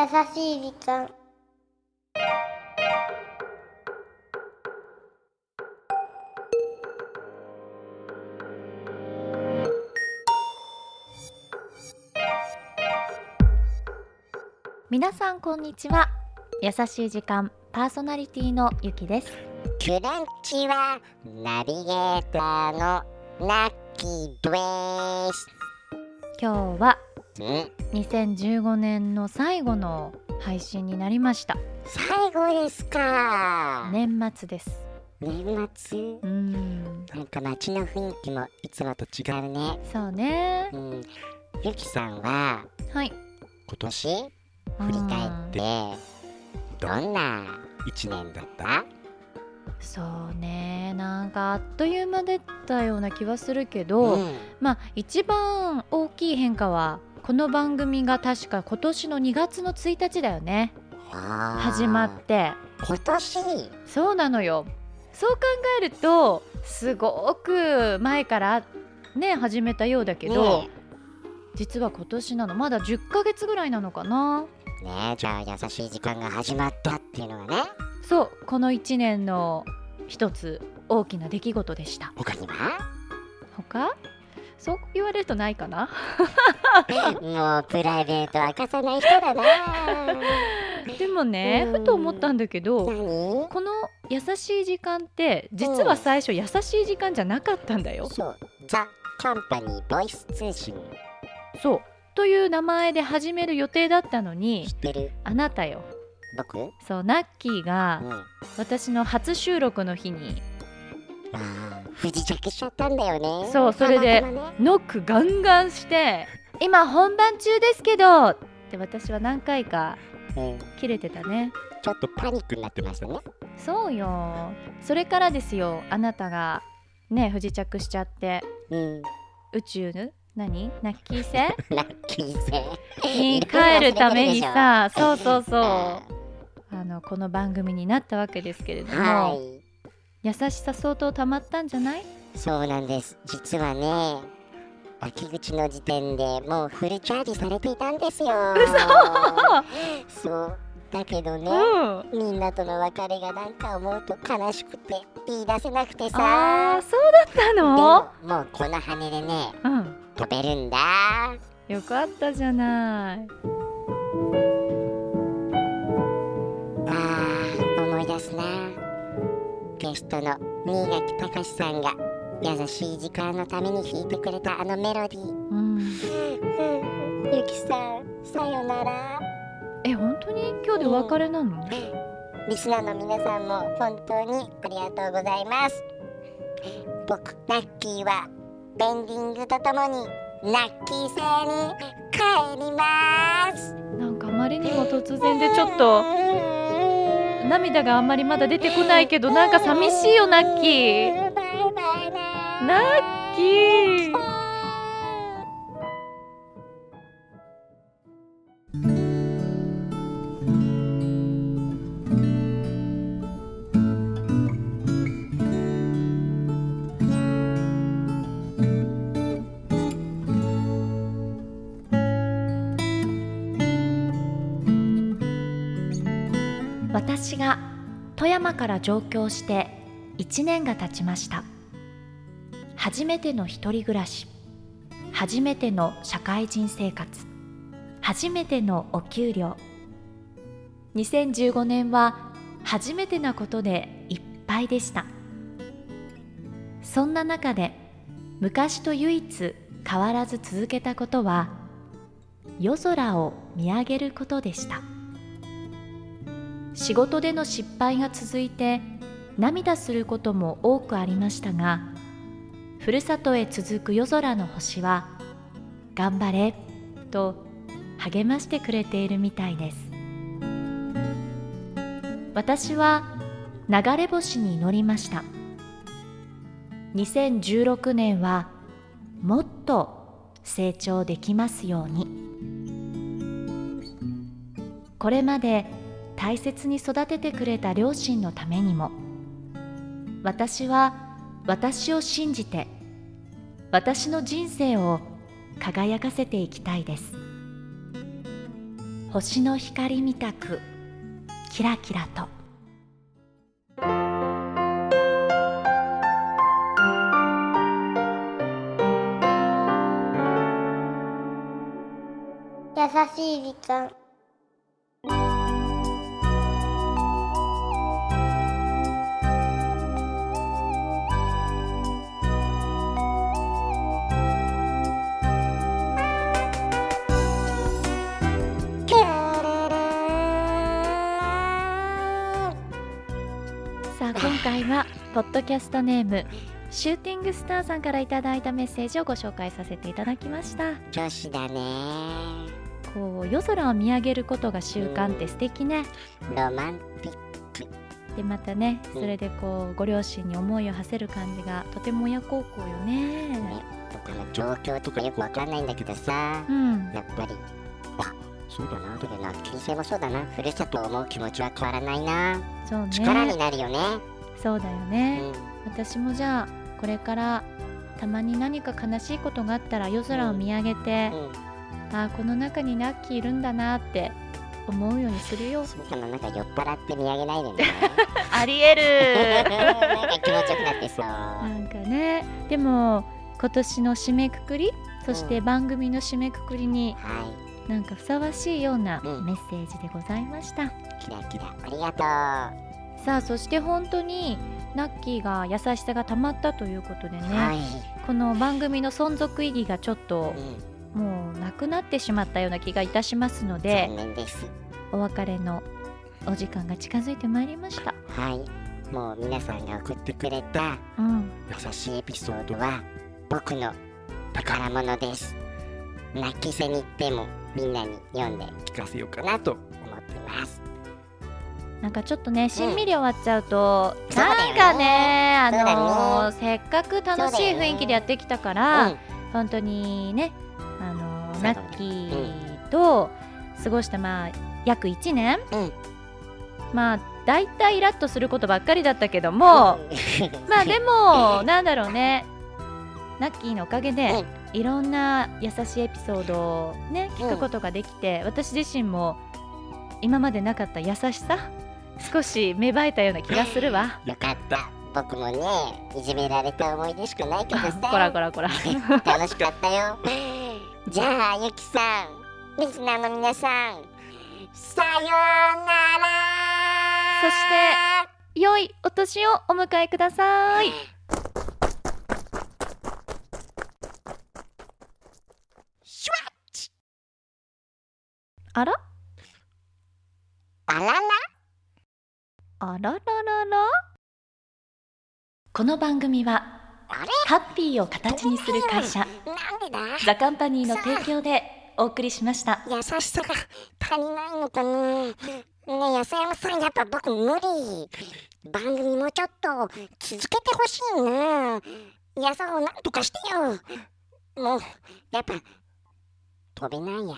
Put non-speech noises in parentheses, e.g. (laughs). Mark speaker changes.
Speaker 1: 優しい時間。
Speaker 2: 皆さんこんにちは。優しい時間パーソナリティのゆきです。
Speaker 3: ンチはナビゲーターのナッキーです。
Speaker 2: 今日は
Speaker 3: ん。
Speaker 2: 2015年の最後の配信になりました。
Speaker 3: 最後ですか。
Speaker 2: 年末です。
Speaker 3: 年末？
Speaker 2: うーん。
Speaker 3: なんか街の雰囲気もいつもと違うね。
Speaker 2: そうね。
Speaker 3: うん。ゆきさんは
Speaker 2: はい。
Speaker 3: 今年？振り返ってどんな一年だった？
Speaker 2: そうね。なんかあっという間だったような気はするけど、
Speaker 3: うん。
Speaker 2: まあ一番大きい変化はこの番組が確か今年の2月の1日だよね。始まって。
Speaker 3: 今年？
Speaker 2: そうなのよ。そう考えるとすごく前からね始めたようだけど、
Speaker 3: ね
Speaker 2: 実は今年なの。まだ10ヶ月ぐらいなのかな。
Speaker 3: ねじゃあ優しい時間が始まったっていうのはね。
Speaker 2: そうこの1年の一つ大きな出来事でした。
Speaker 3: 他には？
Speaker 2: 他？そう言われるとないかな？
Speaker 3: もうプライベート明かさない人だな。(laughs)
Speaker 2: でもね
Speaker 3: うん。
Speaker 2: ふと思ったんだけど
Speaker 3: 何？
Speaker 2: この優しい時間って実は最初優しい時間じゃなかったんだよ。
Speaker 3: そう。ザ・カンパニーボイス通信。
Speaker 2: そう。という名前で始める予定だったのにあなたよ。
Speaker 3: 僕？うん
Speaker 2: そうナッキーが
Speaker 3: あ
Speaker 2: 私の初収録の日に
Speaker 3: あ不時着しちゃったんだよね。
Speaker 2: そうそれでノックガンガンして「今本番中ですけど」って私は何回か
Speaker 3: うん。
Speaker 2: 切れてたね。
Speaker 3: ちょっとパニックになってましたね。
Speaker 2: そうよ。それからですよあなたがね不時着しちゃって
Speaker 3: うん。
Speaker 2: 宇宙の何？ナッキー星
Speaker 3: ラッキーせ。
Speaker 2: に帰るためにさそうそうそう。あのこの番組になったわけですけれども、
Speaker 3: はい
Speaker 2: 優しさ相当たまったんじゃない？
Speaker 3: そうなんです。実はね秋口の時点でもうフルチャージされていたんですよ。そう。だけどね、
Speaker 2: うん。
Speaker 3: みんなとの別れがなんか思うと悲しくて言い出せなくて
Speaker 2: あ
Speaker 3: さ
Speaker 2: ーそうだった
Speaker 3: で
Speaker 2: の
Speaker 3: ももうこの羽でね
Speaker 2: うん。
Speaker 3: 飛べるんだ。
Speaker 2: よかったじゃない
Speaker 3: ゲストの新垣隆さんが優しい時間のために弾いてくれたあのメロディー。
Speaker 2: うん。
Speaker 3: ゆきさんさよなら。
Speaker 2: え本当に今日でお別れなの、
Speaker 3: リスナーの皆さんも本当にありがとうございます。僕ラッキーはベンディングとともにラッキー星に帰ります。
Speaker 2: なんかあまりにも突然でちょっと涙があんまりまだ出てこないけどなんか寂しいよナッキーナッキー私が富山から上京して1年が経ちました。初めての一人暮らし初めての社会人生活初めてのお給料。2015年は初めてなことでいっぱいでした。そんな中で昔と唯一変わらず続けたことは夜空を見上げることでした。仕事での失敗が続いて涙することも多くありましたがふるさとへ続く夜空の星は「頑張れ」と励ましてくれているみたいです。私は流れ星に乗りました。2016年はもっと成長できますように。これまで大切に育ててくれた両親のためにも。私は私を信じて私の人生を輝かせていきたいです。星の光みたくキラキラと。
Speaker 3: 優しい時間。
Speaker 2: さあ今回はポッドキャストネームシューティングスターさんからいただいたメッセージをご紹介させていただきました。
Speaker 3: 女子だね。
Speaker 2: こう夜空を見上げることが習慣って素敵ね。
Speaker 3: ロマンティック。
Speaker 2: でまたね
Speaker 3: うん。
Speaker 2: それでこうご両親に思いを馳せる感じがとても親孝行よね。
Speaker 3: ね。僕の状況とかよくわかんないんだけどさ。
Speaker 2: うん。
Speaker 3: やっぱりあそうだな。どれな金星もそうだな。ふるさとを思う気持ちは変わらないな。
Speaker 2: そうね。
Speaker 3: 力になるよね。
Speaker 2: そうだよ
Speaker 3: う
Speaker 2: ね、
Speaker 3: ん
Speaker 2: 私もじゃあこれからたまに何か悲しいことがあったら夜空を見上げて、
Speaker 3: うん。
Speaker 2: あーこの中にナッキーいるんだなって思うようにするよ。
Speaker 3: そうかななんか酔っ払って見上げないでね。(laughs)
Speaker 2: ありえる。
Speaker 3: なんか気持ちよくなってそう。
Speaker 2: なんかね。でも今年の締めくくりそして番組の締めくくりに
Speaker 3: は
Speaker 2: なんかふさわしいような
Speaker 3: うん。
Speaker 2: メッセージでございました、
Speaker 3: いキラキラ。ありがと
Speaker 2: さあそして本当にナッキーが優しさがたまったということでね、
Speaker 3: う、はい、
Speaker 2: この番組の存続意義がちょっと
Speaker 3: うん、
Speaker 2: もうなくなってしまったような気がいたしますので
Speaker 3: 残念です。
Speaker 2: お別れのお時間が近づいてまいりました。
Speaker 3: はい。もう皆さんが送ってくれた
Speaker 2: うん。
Speaker 3: 優しいエピソードは僕の宝物です泣きせに行ってもみんなに読んで聞かせようかなと思ってます。
Speaker 2: なんかちょっとねしんみり終わっちゃうと、
Speaker 3: そうだよね。
Speaker 2: なんかねあの
Speaker 3: ね。
Speaker 2: せっかく楽しい雰囲気でやってきたか
Speaker 3: う
Speaker 2: ら、
Speaker 3: ん
Speaker 2: 本当にねあの
Speaker 3: そうだね。
Speaker 2: ナッキーと過ごしたまあ約1年、
Speaker 3: うん。
Speaker 2: まあ大体イラッとすることばっかりだったけども、まあでも (laughs) なんだろうね。ナッキーのおかげで、いろんな優しいエピソードをね聞くことができて、私自身も今までなかった優しさ少し芽生えたような気がするわ。(laughs)
Speaker 3: よかった。僕もねいじめられた思い出しかないけどさ。(laughs)
Speaker 2: こらこらこら。(laughs)
Speaker 3: 楽しかったよ。じゃあゆきさんリスナーの皆さんさようなら。
Speaker 2: そして良いお年をお迎えください
Speaker 3: シュワッ
Speaker 2: あら？
Speaker 3: あらら？
Speaker 2: あらららら？この番組はハッピーを形にする会社ザカンパニーの提供でお送りしました。
Speaker 3: 優しさが足りないのかな？ねえ安山さんやっぱ僕無理。番組もうちょっと続けてほしいな。やさをなんとかしてよ。もうやっぱ飛べないや